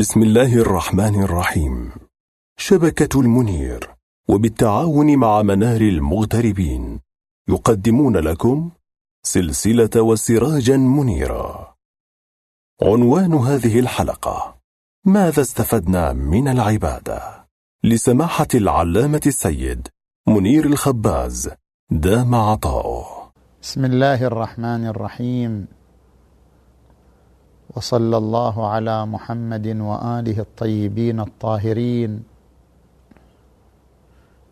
بسم الله الرحمن الرحيم. شبكة المنير وبالتعاون مع منار المغتربين يقدمون لكم سلسلة وسراجا منيرا عنوان هذه الحلقة ماذا استفدنا من العبادة؟ لسماحة العلامة السيد منير الخباز دام عطاؤه. بسم الله الرحمن الرحيم. وصلى الله على محمد وآله الطيبين الطاهرين.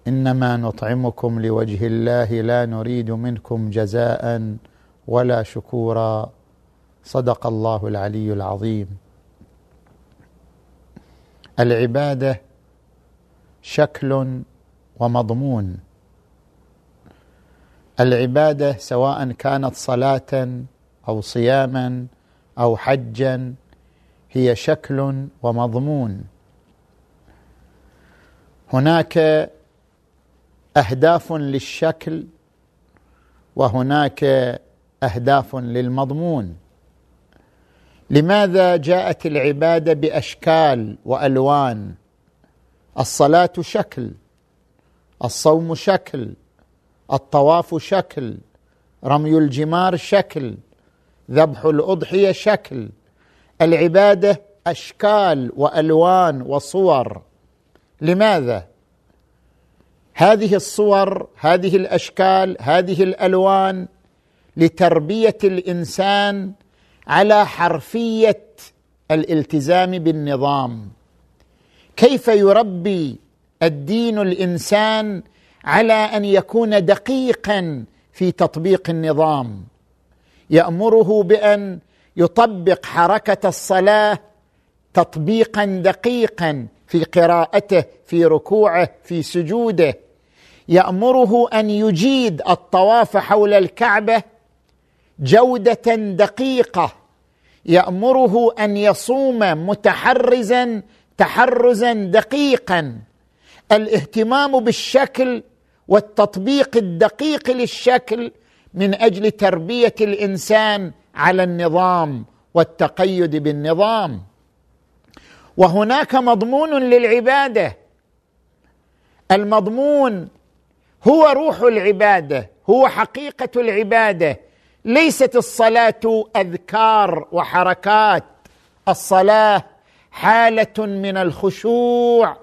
إنما نطعمكم لوجه الله لا نريد منكم جزاء ولا شكورا. صدق الله العلي العظيم. العبادة شكل ومضمون. العبادة سواء كانت صلاة أو صياما أو حجا هي شكل ومضمون. هناك أهداف للشكل وهناك أهداف للمضمون. لماذا جاءت العبادة بأشكال وألوان؟ الصلاة شكل الصوم شكل الطواف شكل رمي الجمار شكل. ذبح الأضحية شكل. العبادة أشكال وألوان وصور. لماذا؟ هذه الصور هذه الأشكال هذه الألوان لتربية الإنسان على حرفية الالتزام بالنظام. كيف يربي الدين الإنسان على أن يكون دقيقا في تطبيق النظام؟ يأمره بأن يطبق حركة الصلاة تطبيقا دقيقا في قراءته في ركوعه في سجوده. يأمره أن يجيد الطواف حول الكعبة جودة دقيقة. يأمره أن يصوم متحرزا تحرزا دقيقا. الاهتمام بالشكل والتطبيق الدقيق للشكل من أجل تربية الإنسان على النظام والتقيد بالنظام. وهناك مضمون للعبادة. المضمون هو روح العبادة هو حقيقة العبادة. ليست الصلاة أذكار وحركات. الصلاة حالة من الخشوع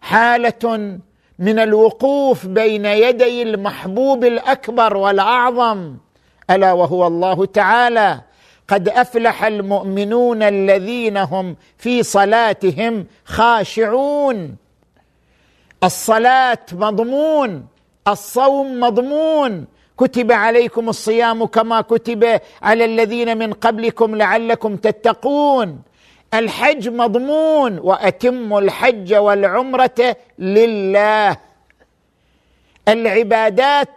حالة من الوقوف بين يدي المحبوب الأكبر والأعظم ألا وهو الله تعالى. قد أفلح المؤمنون الذين هم في صلاتهم خاشعون. الصلاة مضمون الصوم مضمون. كتب عليكم الصيام كما كتب على الذين من قبلكم لعلكم تتقون. الحج مضمون واتموا الحج والعمرة لله. العبادات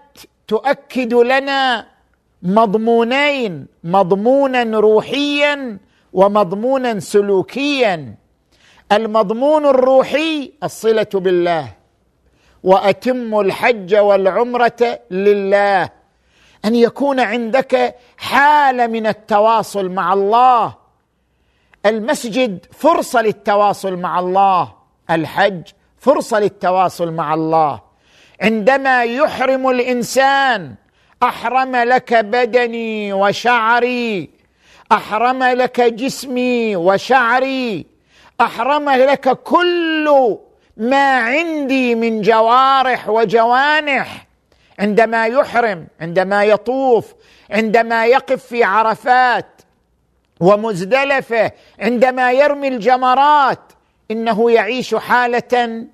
تؤكد لنا مضمونين مضمونا روحيا ومضمونا سلوكيا. المضمون الروحي الصلة بالله واتموا الحج والعمرة لله. أن يكون عندك حالة من التواصل مع الله المسجد فرصة للتواصل مع الله. الحج فرصة للتواصل مع الله. عندما يحرم الإنسان أحرم لك بدني وشعري. أحرم لك جسمي وشعري. أحرم لك كل ما عندي من جوارح وجوانح. عندما يحرم عندما يطوف عندما يقف في عرفات. ومزدلفة عندما يرمي الجمرات إنه يعيش حالة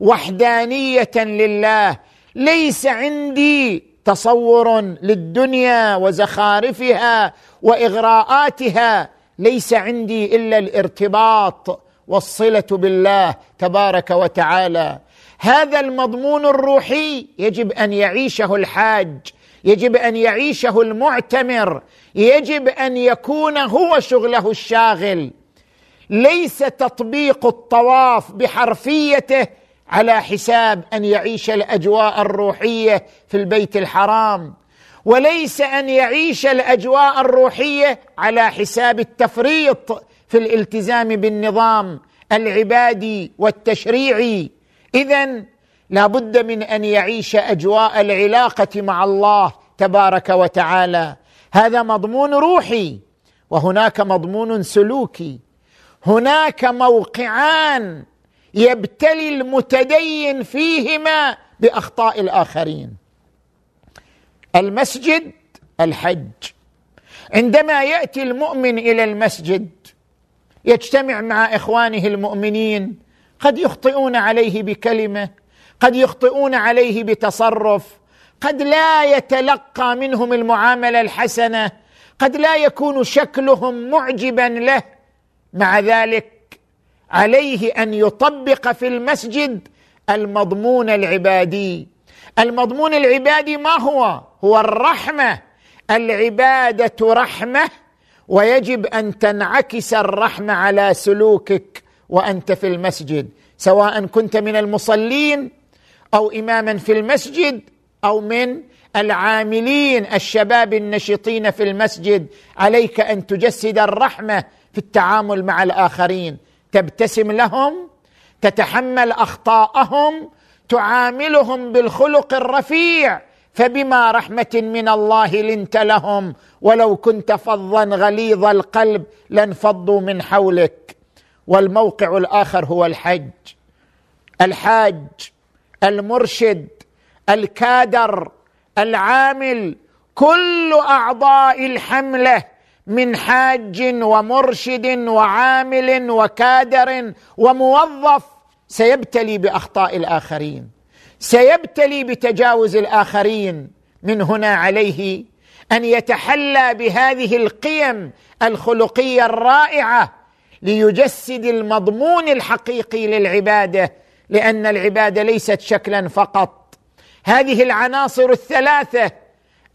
وحدانية لله. ليس عندي تصور للدنيا وزخارفها وإغراءاتها. ليس عندي إلا الارتباط والصلة بالله تبارك وتعالى. هذا المضمون الروحي يجب أن يعيشه الحاج. يجب أن يعيشه المعتمر يجب أن يكون هو شغله الشاغل. ليس تطبيق الطواف بحرفيته على حساب أن يعيش الأجواء الروحية في البيت الحرام وليس أن يعيش الأجواء الروحية على حساب التفريط في الالتزام بالنظام العبادي والتشريعي. اذا لا بد من أن يعيش أجواء العلاقة مع الله تبارك وتعالى. هذا مضمون روحي وهناك مضمون سلوكي. هناك موقعان يبتلي المتدين فيهما بأخطاء الآخرين. المسجد الحج. عندما يأتي المؤمن إلى المسجد يجتمع مع إخوانه المؤمنين قد يخطئون عليه بكلمة قد يخطئون عليه بتصرف قد لا يتلقى منهم المعاملة الحسنة قد لا يكون شكلهم معجبا له. مع ذلك عليه أن يطبق في المسجد المضمون العبادي. المضمون العبادي ما هو؟ هو الرحمة. العبادة رحمة ويجب أن تنعكس الرحمة على سلوكك وأنت في المسجد سواء كنت من المصلين أو إماما في المسجد أو من العاملين الشباب النشطين في المسجد. عليك أن تجسد الرحمة في التعامل مع الآخرين. تبتسم لهم تتحمل أخطاءهم تعاملهم بالخلق الرفيع. فبما رحمة من الله لنت لهم. ولو كنت فظا غليظ القلب لانفضوا من حولك. والموقع الآخر هو الحج. الحاج المرشد الكادر العامل كل أعضاء الحملة من حاج ومرشد وعامل وكادر وموظف. سيبتلي بأخطاء الآخرين سيبتلي بتجاوز الآخرين. من هنا عليه أن يتحلى بهذه القيم الخلقية الرائعة ليجسد المضمون الحقيقي للعبادة. لأن العبادة ليست شكلا فقط. هذه العناصر الثلاثة.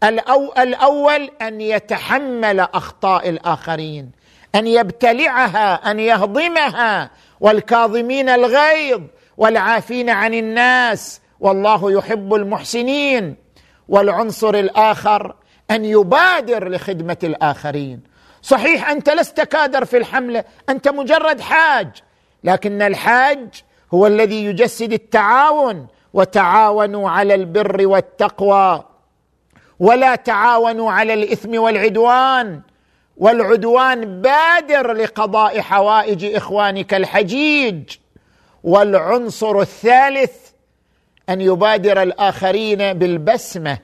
الأو الأول أن يتحمل أخطاء الآخرين أن يبتلعها أن يهضمها. والكاظمين الغيظ والعافين عن الناس والله يحب المحسنين. والعنصر الآخر أن يبادر لخدمة الآخرين. صحيح أنت لست كادر في الحملة أنت مجرد حاج لكن الحاج هو الذي يجسد التعاون وتعاونوا على البر والتقوى. ولا تعاونوا على الإثم والعدوان. والعدوان بادر لقضاء حوائج إخوانك الحجيج. والعنصر الثالث أن يبادر الآخرين بالبسمة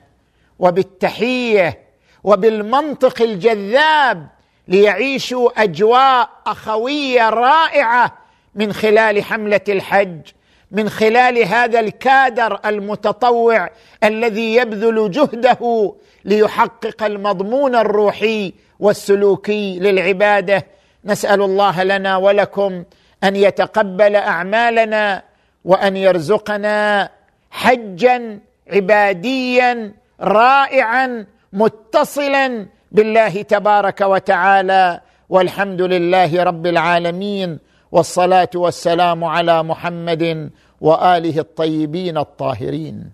وبالتحية وبالمنطق الجذاب ليعيشوا أجواء أخوية رائعة من خلال حملة الحج من خلال هذا الكادر المتطوع الذي يبذل جهده ليحقق المضمون الروحي والسلوكي للعبادة. نسأل الله لنا ولكم أن يتقبل أعمالنا وأن يرزقنا حجا عباديا رائعا متصلا بالله تبارك وتعالى. والحمد لله رب العالمين. والصلاة والسلام على محمد وآله الطيبين الطاهرين.